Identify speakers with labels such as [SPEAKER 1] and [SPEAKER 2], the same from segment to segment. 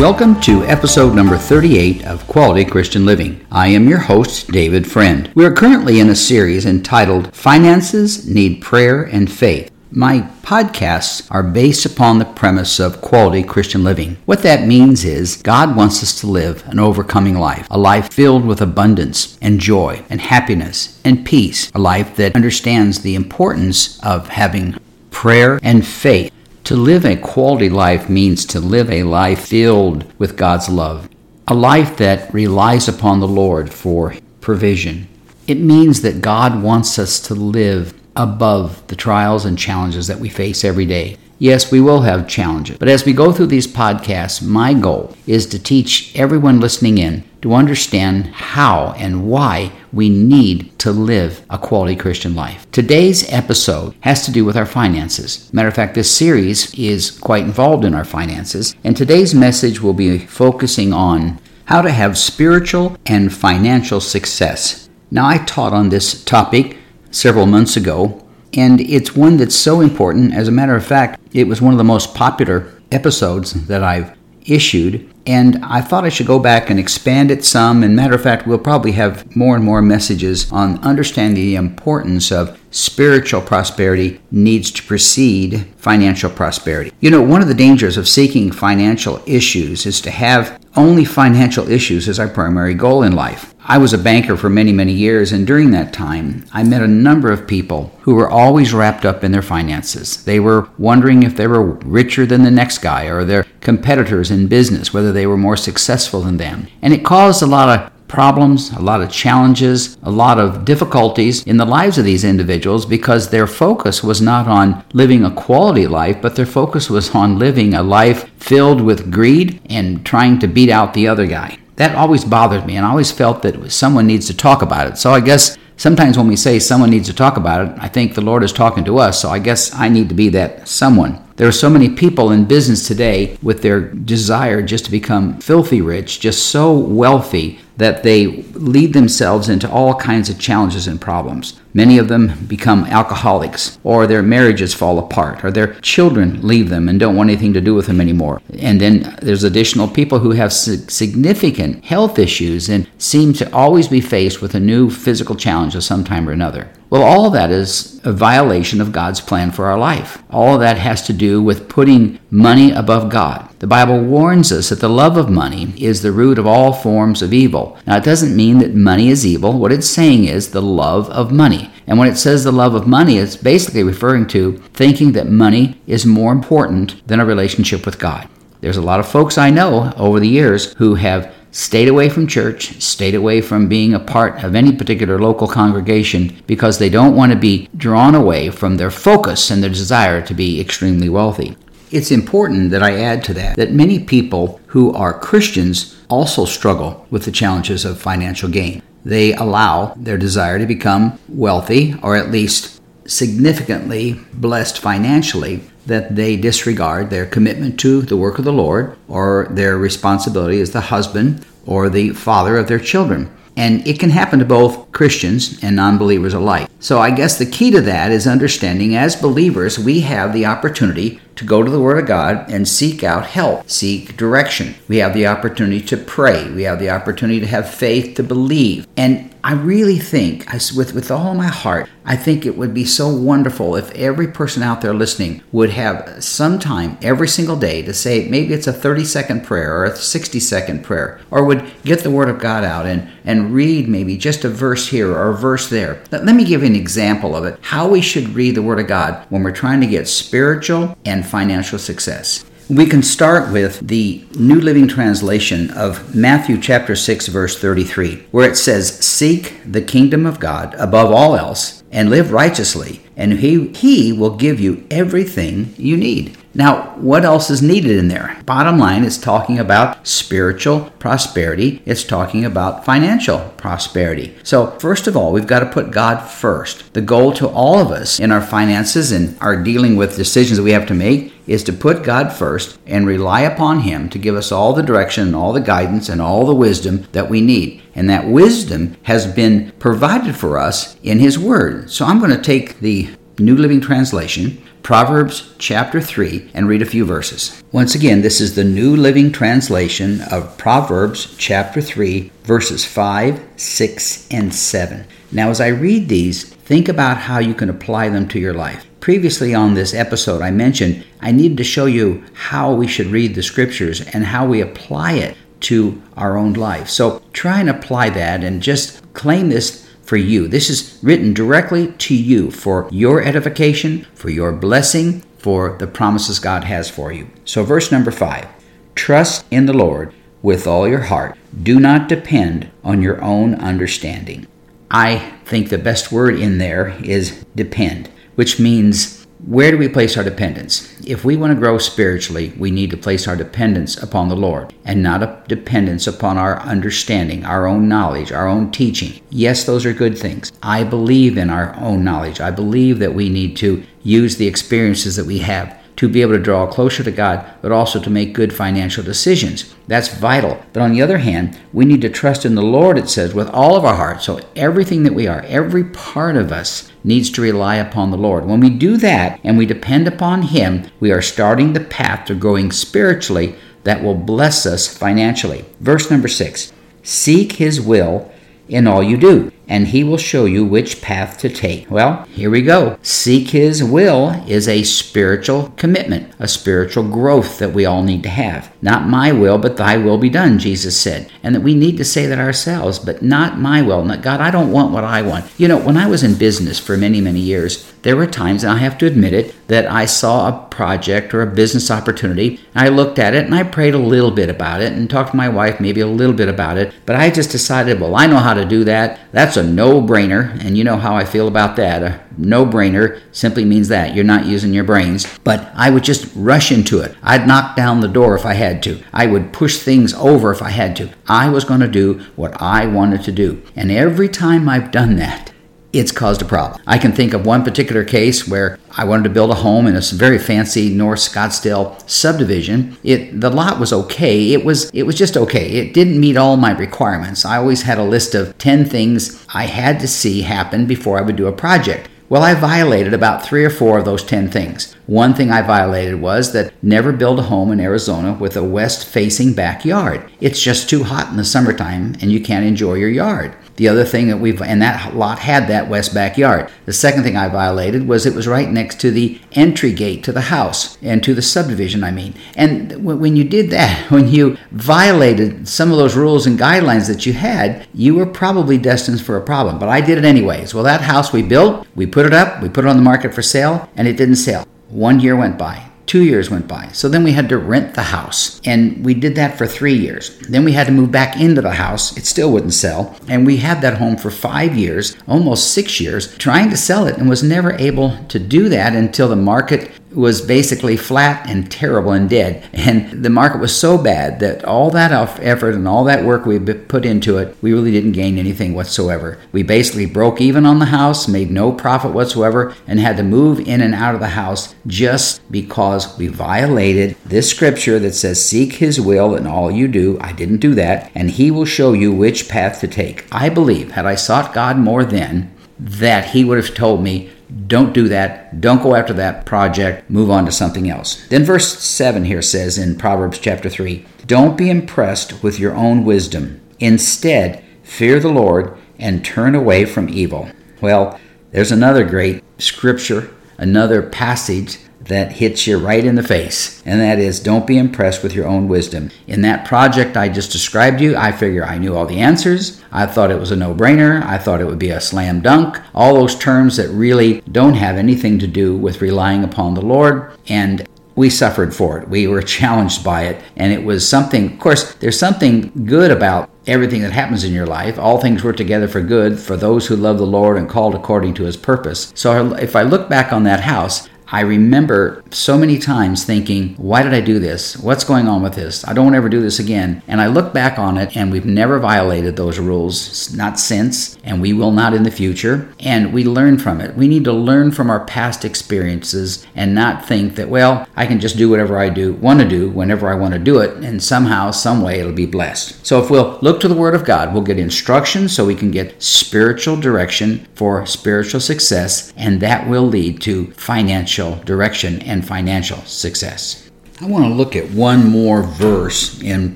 [SPEAKER 1] Welcome to episode number 38 of Quality Christian Living. I am your host, David Friend. We are currently in a series entitled Finances Need Prayer and Faith. My podcasts are based upon the premise of quality Christian living. What that means is God wants us to live an overcoming life, a life filled with abundance and joy and happiness and peace, a life that understands the importance of having prayer and faith to live a quality life means to live a life filled with God's love, a life that relies upon the Lord for provision. It means that God wants us to live above the trials and challenges that we face every day. Yes, we will have challenges. But as we go through these podcasts, my goal is to teach everyone listening in to understand how and why we need to live a quality Christian life. Today's episode has to do with our finances. Matter of fact, this series is quite involved in our finances, and today's message will be focusing on how to have spiritual and financial success. Now, I taught on this topic several months ago and it's one that's so important. As a matter of fact, it was one of the most popular episodes that I've issued, and I thought I should go back and expand it some. And matter of fact, we'll probably have more and more messages on understanding the importance of spiritual prosperity needs to precede financial prosperity. You know, one of the dangers of seeking financial issues is to have only financial issues as our primary goal in life. I was a banker for many, many years, and during that time, I met a number of people who were always wrapped up in their finances. They were wondering if they were richer than the next guy or their competitors in business, whether they were more successful than them. And it caused a lot of problems, a lot of challenges, a lot of difficulties in the lives of these individuals because their focus was not on living a quality life, but their focus was on living a life filled with greed and trying to beat out the other guy. That always bothered me, and I always felt that someone needs to talk about it. So I guess sometimes when we say someone needs to talk about it, I think the Lord is talking to us. So I guess I need to be that someone. There are so many people in business today with their desire just to become filthy rich, just so wealthy that they lead themselves into all kinds of challenges and problems. Many of them become alcoholics, or their marriages fall apart, or their children leave them and don't want anything to do with them anymore. And then there's additional people who have significant health issues and seem to always be faced with a new physical challenge of some time or another. Well, all of that is a violation of God's plan for our life. All of that has to do with putting money above God. The Bible warns us that the love of money is the root of all forms of evil. Now, it doesn't mean that money is evil. What it's saying is the love of money. And when it says the love of money, it's basically referring to thinking that money is more important than a relationship with God. There's a lot of folks I know over the years who have stayed away from church, stayed away from being a part of any particular local congregation because they don't want to be drawn away from their focus and their desire to be extremely wealthy. It's important that I add to that that many people who are Christians also struggle with the challenges of financial gain. They allow their desire to become wealthy or at least significantly blessed financially that they disregard their commitment to the work of the Lord or their responsibility as the husband or the father of their children. And it can happen to both Christians and non believers alike. So I guess the key to that is understanding as believers, we have the opportunity to go to the Word of God and seek out help, seek direction. We have the opportunity to pray. We have the opportunity to have faith to believe. And I really think, with, with all my heart, I think it would be so wonderful if every person out there listening would have some time every single day to say, maybe it's a 30 second prayer or a 60 second prayer, or would get the Word of God out and, and read maybe just a verse here or a verse there. Let, let me give you an example of it how we should read the Word of God when we're trying to get spiritual and financial success. We can start with the New Living Translation of Matthew chapter 6 verse 33, where it says, "Seek the kingdom of God above all else and live righteously, and he he will give you everything you need." Now, what else is needed in there? Bottom line, it's talking about spiritual prosperity. It's talking about financial prosperity. So, first of all, we've got to put God first. The goal to all of us in our finances and our dealing with decisions that we have to make is to put God first and rely upon Him to give us all the direction and all the guidance and all the wisdom that we need. And that wisdom has been provided for us in His Word. So I'm going to take the New Living Translation Proverbs chapter 3 and read a few verses. Once again, this is the New Living Translation of Proverbs chapter 3, verses 5, 6, and 7. Now, as I read these, think about how you can apply them to your life. Previously on this episode, I mentioned I needed to show you how we should read the scriptures and how we apply it to our own life. So try and apply that and just claim this for you. This is written directly to you for your edification, for your blessing, for the promises God has for you. So, verse number five Trust in the Lord with all your heart. Do not depend on your own understanding. I think the best word in there is depend, which means where do we place our dependence? If we want to grow spiritually, we need to place our dependence upon the Lord and not a dependence upon our understanding, our own knowledge, our own teaching. Yes, those are good things. I believe in our own knowledge. I believe that we need to use the experiences that we have to be able to draw closer to God, but also to make good financial decisions. That's vital. But on the other hand, we need to trust in the Lord, it says, with all of our heart. So everything that we are, every part of us needs to rely upon the Lord. When we do that and we depend upon Him, we are starting the path to growing spiritually that will bless us financially. Verse number six Seek His will in all you do and he will show you which path to take. Well, here we go. Seek his will is a spiritual commitment, a spiritual growth that we all need to have. Not my will, but thy will be done, Jesus said. And that we need to say that ourselves, but not my will. Not God, I don't want what I want. You know, when I was in business for many, many years, there were times, and I have to admit it, that I saw a project or a business opportunity. I looked at it and I prayed a little bit about it and talked to my wife maybe a little bit about it. But I just decided, well, I know how to do that. That's a no brainer. And you know how I feel about that. A no brainer simply means that you're not using your brains. But I would just rush into it. I'd knock down the door if I had to. I would push things over if I had to. I was going to do what I wanted to do. And every time I've done that, it's caused a problem. I can think of one particular case where I wanted to build a home in a very fancy North Scottsdale subdivision. It the lot was okay. It was it was just okay. It didn't meet all my requirements. I always had a list of 10 things I had to see happen before I would do a project. Well, I violated about 3 or 4 of those 10 things. One thing I violated was that never build a home in Arizona with a west facing backyard. It's just too hot in the summertime and you can't enjoy your yard. The other thing that we've, and that lot had that west backyard. The second thing I violated was it was right next to the entry gate to the house and to the subdivision, I mean. And when you did that, when you violated some of those rules and guidelines that you had, you were probably destined for a problem. But I did it anyways. Well, that house we built, we put it up, we put it on the market for sale, and it didn't sell. One year went by. Two years went by. So then we had to rent the house. And we did that for three years. Then we had to move back into the house. It still wouldn't sell. And we had that home for five years, almost six years, trying to sell it and was never able to do that until the market was basically flat and terrible and dead. And the market was so bad that all that effort and all that work we put into it, we really didn't gain anything whatsoever. We basically broke even on the house, made no profit whatsoever, and had to move in and out of the house just because we violated this scripture that says, Seek his will in all you do. I didn't do that, and he will show you which path to take. I believe, had I sought God more then, that he would have told me don't do that. Don't go after that project. Move on to something else. Then verse 7 here says in Proverbs chapter 3 Don't be impressed with your own wisdom. Instead, fear the Lord and turn away from evil. Well, there's another great scripture, another passage that hits you right in the face, and that is don't be impressed with your own wisdom. In that project I just described you, I figure I knew all the answers. I thought it was a no brainer. I thought it would be a slam dunk. All those terms that really don't have anything to do with relying upon the Lord. And we suffered for it. We were challenged by it. And it was something, of course, there's something good about everything that happens in your life. All things work together for good for those who love the Lord and called according to his purpose. So if I look back on that house, I remember so many times thinking, why did I do this? What's going on with this? I don't ever do this again. And I look back on it, and we've never violated those rules, not since, and we will not in the future. And we learn from it. We need to learn from our past experiences and not think that, well, I can just do whatever I do want to do whenever I want to do it, and somehow, some way, it'll be blessed. So if we'll look to the Word of God, we'll get instruction so we can get spiritual direction for spiritual success, and that will lead to financial financial direction and financial success. I want to look at one more verse in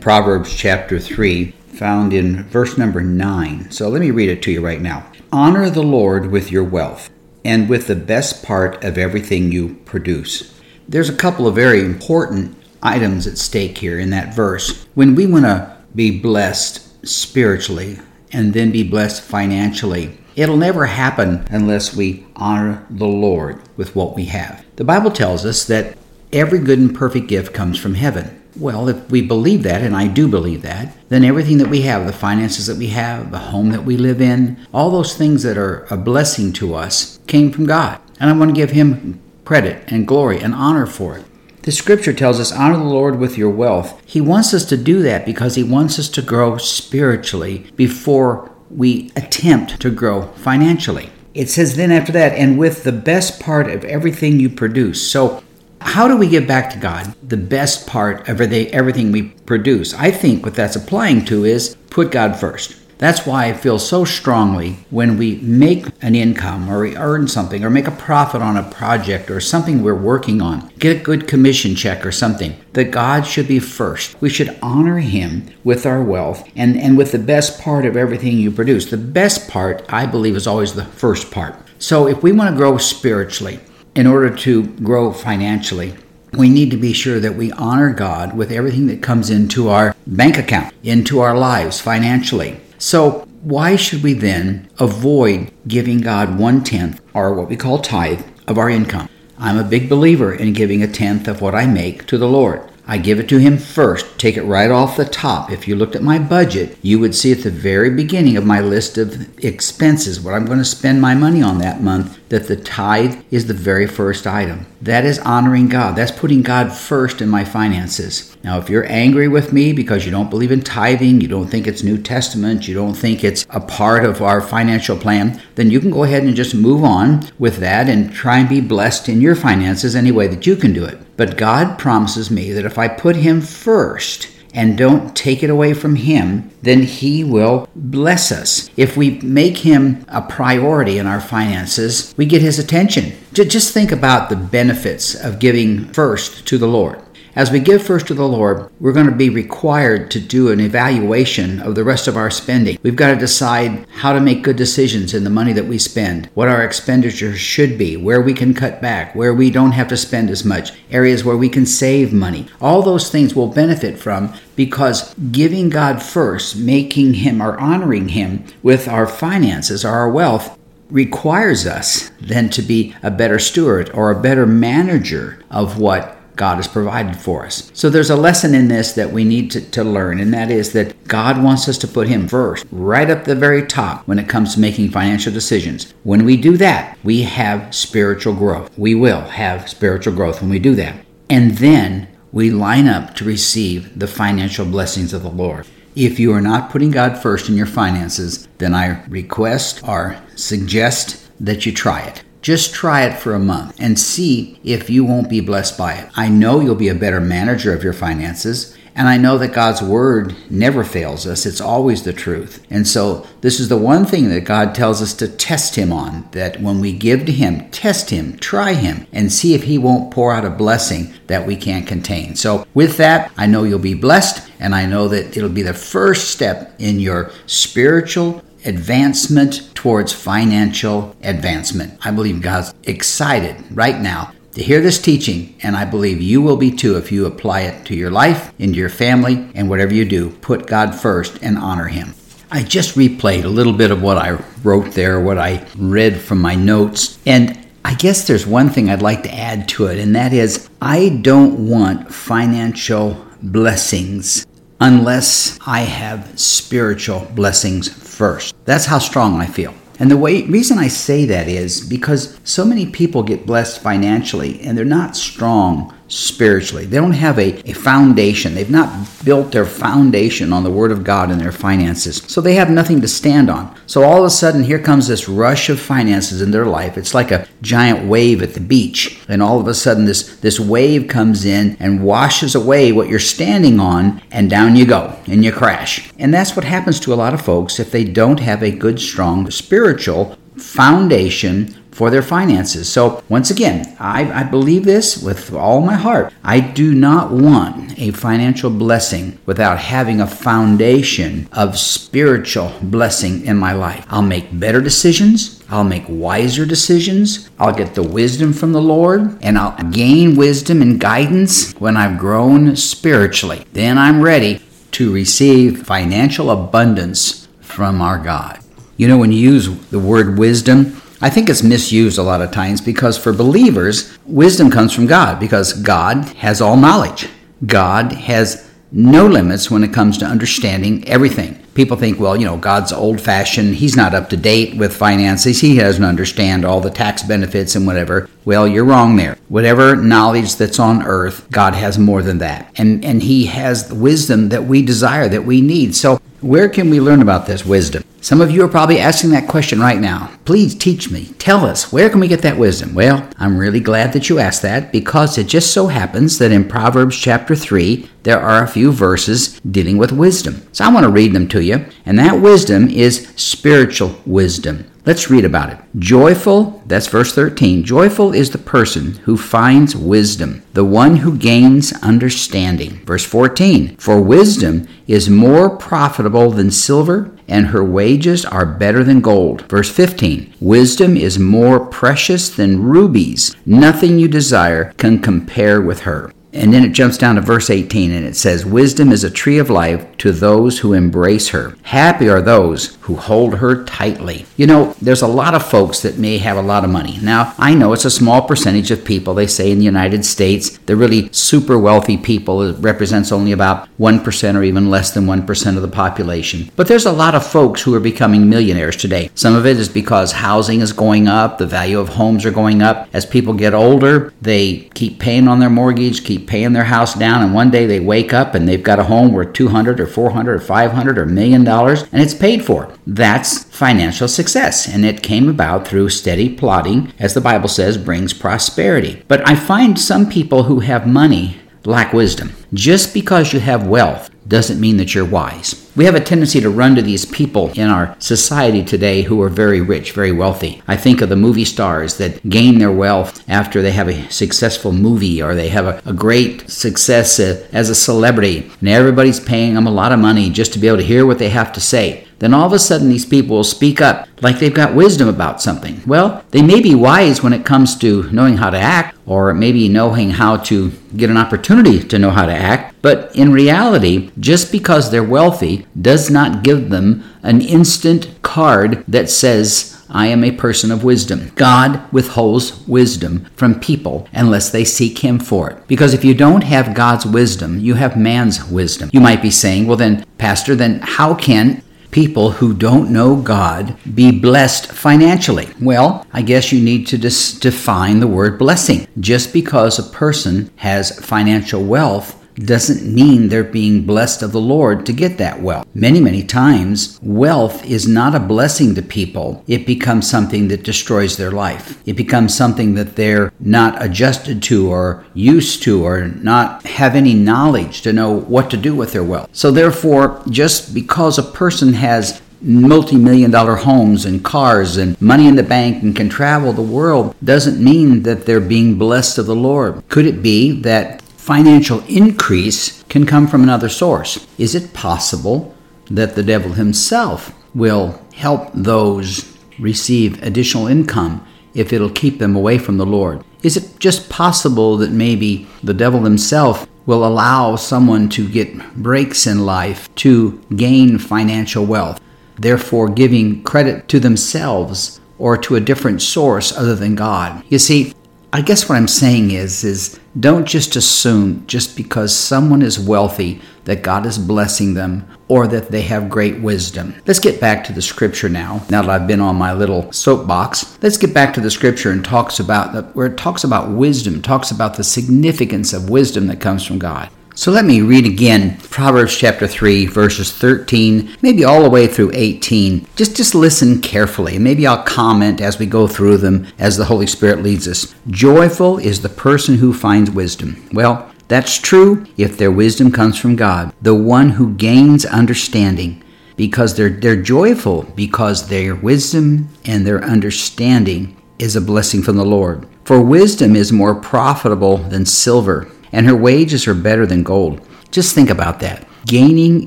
[SPEAKER 1] Proverbs chapter 3, found in verse number 9. So let me read it to you right now. Honor the Lord with your wealth and with the best part of everything you produce. There's a couple of very important items at stake here in that verse. When we want to be blessed spiritually and then be blessed financially, it'll never happen unless we honor the Lord with what we have. The Bible tells us that every good and perfect gift comes from heaven. Well, if we believe that, and I do believe that, then everything that we have, the finances that we have, the home that we live in, all those things that are a blessing to us came from God. And I want to give Him credit and glory and honor for it. The scripture tells us, honor the Lord with your wealth. He wants us to do that because He wants us to grow spiritually before we attempt to grow financially. It says then after that, and with the best part of everything you produce. So, how do we give back to God the best part of everything we produce? I think what that's applying to is put God first. That's why I feel so strongly when we make an income or we earn something or make a profit on a project or something we're working on, get a good commission check or something, that God should be first. We should honor Him with our wealth and, and with the best part of everything you produce. The best part, I believe, is always the first part. So if we want to grow spiritually, in order to grow financially, we need to be sure that we honor God with everything that comes into our bank account, into our lives financially. So, why should we then avoid giving God one tenth, or what we call tithe, of our income? I'm a big believer in giving a tenth of what I make to the Lord. I give it to him first, take it right off the top. If you looked at my budget, you would see at the very beginning of my list of expenses, what I'm going to spend my money on that month, that the tithe is the very first item. That is honoring God. That's putting God first in my finances. Now, if you're angry with me because you don't believe in tithing, you don't think it's New Testament, you don't think it's a part of our financial plan, then you can go ahead and just move on with that and try and be blessed in your finances any way that you can do it. But God promises me that if I put Him first, and don't take it away from Him, then He will bless us. If we make Him a priority in our finances, we get His attention. Just think about the benefits of giving first to the Lord. As we give first to the Lord, we're going to be required to do an evaluation of the rest of our spending. We've got to decide how to make good decisions in the money that we spend, what our expenditures should be, where we can cut back, where we don't have to spend as much, areas where we can save money. All those things will benefit from because giving God first, making Him or honoring Him with our finances or our wealth requires us then to be a better steward or a better manager of what God has provided for us. So there's a lesson in this that we need to, to learn, and that is that God wants us to put Him first, right up the very top when it comes to making financial decisions. When we do that, we have spiritual growth. We will have spiritual growth when we do that. And then we line up to receive the financial blessings of the Lord. If you are not putting God first in your finances, then I request or suggest that you try it. Just try it for a month and see if you won't be blessed by it. I know you'll be a better manager of your finances. And I know that God's word never fails us. It's always the truth. And so this is the one thing that God tells us to test him on that when we give to him, test him, try him, and see if he won't pour out a blessing that we can't contain. So with that, I know you'll be blessed and I know that it'll be the first step in your spiritual advancement towards financial advancement. I believe God's excited right now to hear this teaching, and I believe you will be too if you apply it to your life, into your family, and whatever you do. Put God first and honor Him. I just replayed a little bit of what I wrote there, what I read from my notes, and I guess there's one thing I'd like to add to it, and that is I don't want financial blessings unless I have spiritual blessings first. That's how strong I feel. And the way, reason I say that is because so many people get blessed financially and they're not strong spiritually. They don't have a, a foundation. They've not built their foundation on the Word of God in their finances. So they have nothing to stand on. So all of a sudden, here comes this rush of finances in their life. It's like a giant wave at the beach. And all of a sudden, this, this wave comes in and washes away what you're standing on, and down you go, and you crash. And that's what happens to a lot of folks if they don't have a good, strong spiritual foundation for their finances. So, once again, I, I, believe this with all my heart. I do not want a financial blessing without having a foundation of spiritual blessing in my life. I'll make better decisions. I'll make wiser decisions. I'll get the wisdom from the Lord, and I'll gain wisdom and guidance when I've grown spiritually. Then I'm ready to receive financial abundance from our God. You know, when you use the word wisdom, I think it's misused a lot of times because for believers, wisdom comes from God because God has all knowledge. God has no limits when it comes to understanding everything. People think, well, you know, God's old fashioned. He's not up to date with finances. He doesn't understand all the tax benefits and whatever. Well, you're wrong there. Whatever knowledge that's on earth, God has more than that. And, and He has the wisdom that we desire, that we need. So, where can we learn about this wisdom? Some of you are probably asking that question right now. Please teach me. Tell us, where can we get that wisdom? Well, I'm really glad that you asked that because it just so happens that in Proverbs chapter 3, there are a few verses dealing with wisdom. So I want to read them to you. And that wisdom is spiritual wisdom. Let's read about it. Joyful, that's verse 13. Joyful is the person who finds wisdom, the one who gains understanding. Verse 14. For wisdom is more profitable than silver, and her wages are better than gold. Verse 15. Wisdom is more precious than rubies. Nothing you desire can compare with her. And then it jumps down to verse 18 and it says, Wisdom is a tree of life to those who embrace her. Happy are those who hold her tightly. You know, there's a lot of folks that may have a lot of money. Now, I know it's a small percentage of people. They say in the United States, the really super wealthy people it represents only about 1% or even less than 1% of the population. But there's a lot of folks who are becoming millionaires today. Some of it is because housing is going up, the value of homes are going up. As people get older, they keep paying on their mortgage, keep paying their house down, and one day they wake up and they've got a home worth 200 or 400 or 500 or million dollars, and it's paid for. That's financial success, and it came about through steady plodding, as the Bible says, brings prosperity. But I find some people who have money lack wisdom. Just because you have wealth doesn't mean that you're wise. We have a tendency to run to these people in our society today who are very rich, very wealthy. I think of the movie stars that gain their wealth after they have a successful movie or they have a, a great success as a celebrity, and everybody's paying them a lot of money just to be able to hear what they have to say then all of a sudden these people will speak up like they've got wisdom about something. Well, they may be wise when it comes to knowing how to act, or maybe knowing how to get an opportunity to know how to act, but in reality, just because they're wealthy does not give them an instant card that says, I am a person of wisdom. God withholds wisdom from people unless they seek Him for it. Because if you don't have God's wisdom, you have man's wisdom. You might be saying, well, then, Pastor, then how can people who don't know God be blessed financially? Well, I guess you need to dis- define the word blessing. Just because a person has financial wealth doesn't mean they're being blessed of the Lord to get that wealth. Many, many times, wealth is not a blessing to people. It becomes something that destroys their life. It becomes something that they're not adjusted to or used to or not have any knowledge to know what to do with their wealth. So, therefore, just because a person has multi million dollar homes and cars and money in the bank and can travel the world doesn't mean that they're being blessed of the Lord. Could it be that financial increase can come from another source. Is it possible that the devil himself will help those receive additional income if it'll keep them away from the Lord? Is it just possible that maybe the devil himself will allow someone to get breaks in life to gain financial wealth, therefore giving credit to themselves or to a different source other than God? You see, I guess what I'm saying is is don't just assume just because someone is wealthy that God is blessing them or that they have great wisdom. Let's get back to the scripture now. Now that I've been on my little soapbox, let's get back to the scripture and talks about where it talks about wisdom, talks about the significance of wisdom that comes from God. So let me read again Proverbs chapter 3 verses 13, maybe all the way through 18. Just just listen carefully. Maybe I'll comment as we go through them as the Holy Spirit leads us. Joyful is the person who finds wisdom. Well, that's true if their wisdom comes from God, the one who gains understanding because they're they're joyful because their wisdom and their understanding is a blessing from the Lord. For wisdom is more profitable than silver, and her wages are better than gold. Just think about that. Gaining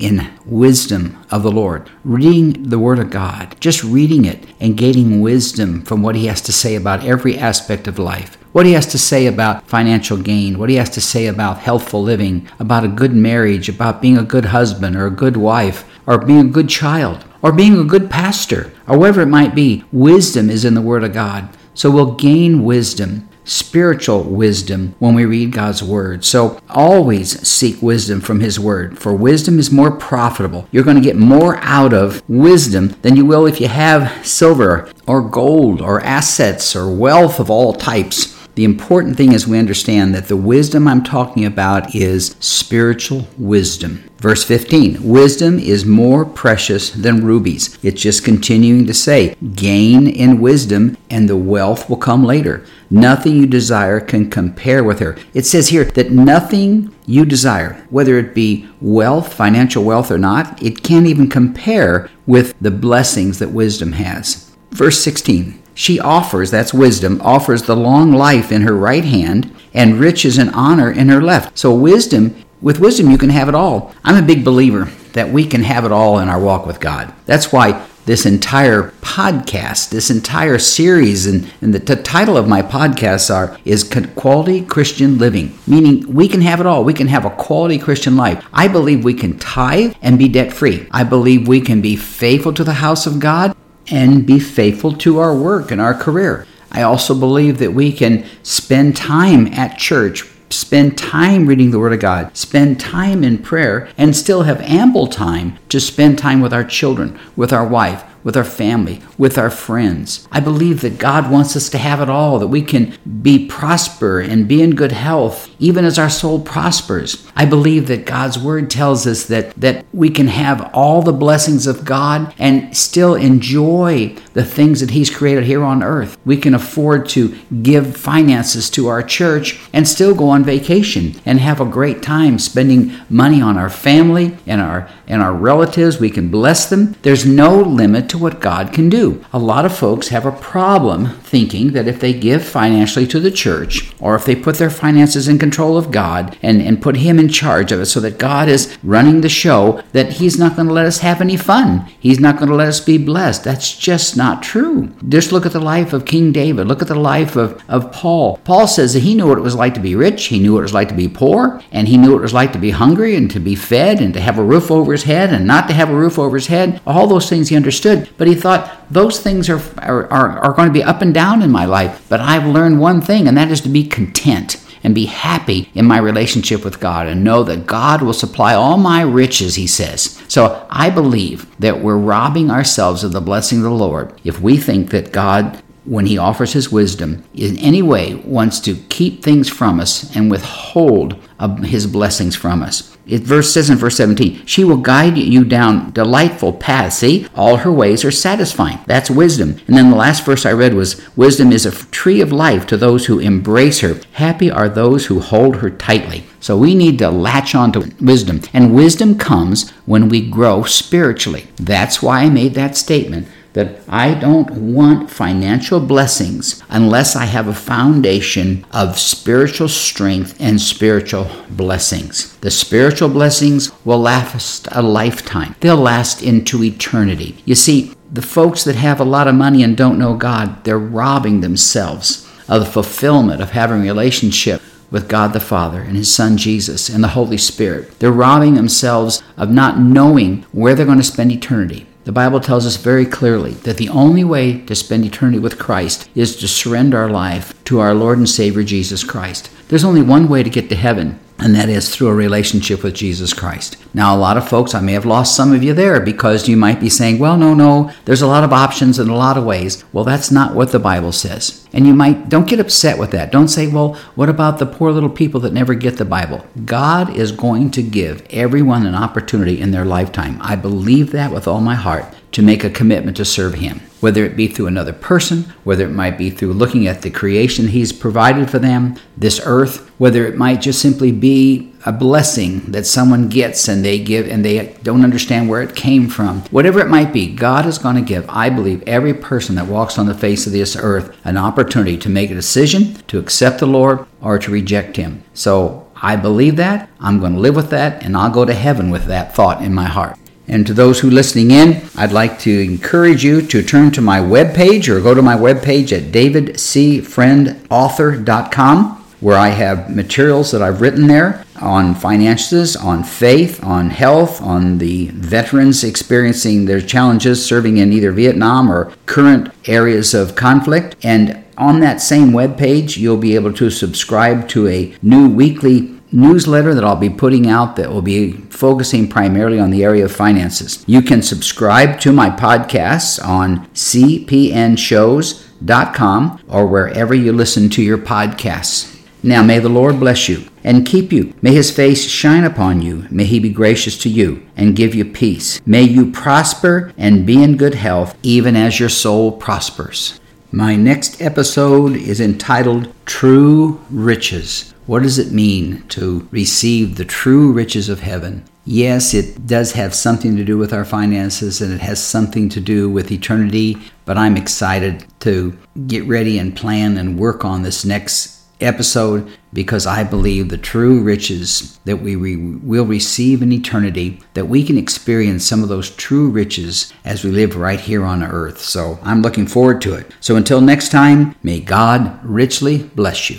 [SPEAKER 1] in wisdom of the Lord, reading the Word of God, just reading it and gaining wisdom from what He has to say about every aspect of life. What he has to say about financial gain, what he has to say about healthful living, about a good marriage, about being a good husband or a good wife, or being a good child, or being a good pastor, or whatever it might be. Wisdom is in the Word of God. So we'll gain wisdom, spiritual wisdom, when we read God's Word. So always seek wisdom from His Word, for wisdom is more profitable. You're going to get more out of wisdom than you will if you have silver or gold or assets or wealth of all types. The important thing is we understand that the wisdom I'm talking about is spiritual wisdom. Verse 15 Wisdom is more precious than rubies. It's just continuing to say, gain in wisdom, and the wealth will come later. Nothing you desire can compare with her. It says here that nothing you desire, whether it be wealth, financial wealth or not, it can't even compare with the blessings that wisdom has. Verse 16 she offers, that's wisdom, offers the long life in her right hand and riches and honor in her left. So, wisdom, with wisdom, you can have it all. I'm a big believer that we can have it all in our walk with God. That's why this entire podcast, this entire series, and, and the, the, title of my podcasts are is Quality Christian Living, meaning we can have it all. We can have a quality Christian life. I believe we can tithe and be debt free. I believe we can be faithful to the house of God and be faithful to our work and our career. I also believe that we can spend time at church, spend time reading the Word of God, spend time in prayer, and still have ample time to spend time with our children, with our wife, with our family, with our friends. I believe that God wants us to have it all, that we can be prosper and be in good health, even as our soul prospers. I believe that God's word tells us that, that we can have all the blessings of God and still enjoy the things that He's created here on earth. We can afford to give finances to our church and still go on vacation and have a great time spending money on our family and our and our relatives. We can bless them. There's no limit to what God can do. A lot of folks have a problem thinking that if they give financially to the church or if they put their finances in control of God and, and put Him in charge of it so that God is running the show, that He's not going to let us have any fun. He's not going to let us be blessed. That's just not true. Just look at the life of King David. Look at the life of, of Paul. Paul says that he knew what it was like to be rich, he knew what it was like to be poor, and he knew what it was like to be hungry and to be fed and to have a roof over his head and not to have a roof over his head. All those things he understood. But he thought, those things are, are, are, are going to be up and down in my life. But I've learned one thing, and that is to be content and be happy in my relationship with God and know that God will supply all my riches, he says. So I believe that we're robbing ourselves of the blessing of the Lord if we think that God when he offers his wisdom, in any way wants to keep things from us and withhold his blessings from us. It verse says in verse 17, she will guide you down delightful paths. See, all her ways are satisfying. That's wisdom. And then the last verse I read was, wisdom is a tree of life to those who embrace her. Happy are those who hold her tightly. So we need to latch on to wisdom. And wisdom comes when we grow spiritually. That's why I made that statement that I don't want financial blessings unless I have a foundation of spiritual strength and spiritual blessings. The spiritual blessings will last a lifetime, they'll last into eternity. You see, the folks that have a lot of money and don't know God, they're robbing themselves of the fulfillment of having a relationship with God the Father and His Son Jesus and the Holy Spirit. They're robbing themselves of not knowing where they're going to spend eternity. The Bible tells us very clearly that the only way to spend eternity with Christ is to surrender our life to our Lord and Savior Jesus Christ. There's only one way to get to heaven, and that is through a relationship with Jesus Christ. Now, a lot of folks, I may have lost some of you there because you might be saying, well, no, no, there's a lot of options and a lot of ways. Well, that's not what the Bible says. And you might, don't get upset with that. Don't say, well, what about the poor little people that never get the Bible? God is going to give everyone an opportunity in their lifetime. I believe that with all my heart to make a commitment to serve Him, whether it be through another person, whether it might be through looking at the creation He's provided for them, this earth, whether it might just simply be a blessing that someone gets and they give and they don't understand where it came from. Whatever it might be, God is going to give, I believe, every person that walks on the face of this earth an opportunity to make a decision to accept the Lord or to reject Him. So I believe that. I'm going to live with that, and I'll go to heaven with that thought in my heart. And to those who are listening in, I'd like to encourage you to turn to my webpage or go to my webpage at davidcfriendauthor.com where I have materials that I've written there on finances, on faith, on health, on the veterans experiencing their challenges serving in either Vietnam or current areas of conflict. And on that same web page, you'll be able to subscribe to a new weekly newsletter that I'll be putting out that will be focusing primarily on the area of finances. You can subscribe to my podcasts on cpnshows.com or wherever you listen to your podcasts. Now may the Lord bless you and keep you. May his face shine upon you. May he be gracious to you and give you peace. May you prosper and be in good health, even as your soul prospers. My next episode is entitled True Riches. What does it mean to receive the true riches of heaven? Yes, it does have something to do with our finances and it has something to do with eternity, but I'm excited to get ready and plan and work on this next episode because I believe the true riches that we re- will receive in eternity, that we can experience some of those true riches as we live right here on earth. So I'm looking forward to it. So until next time, may God richly bless you.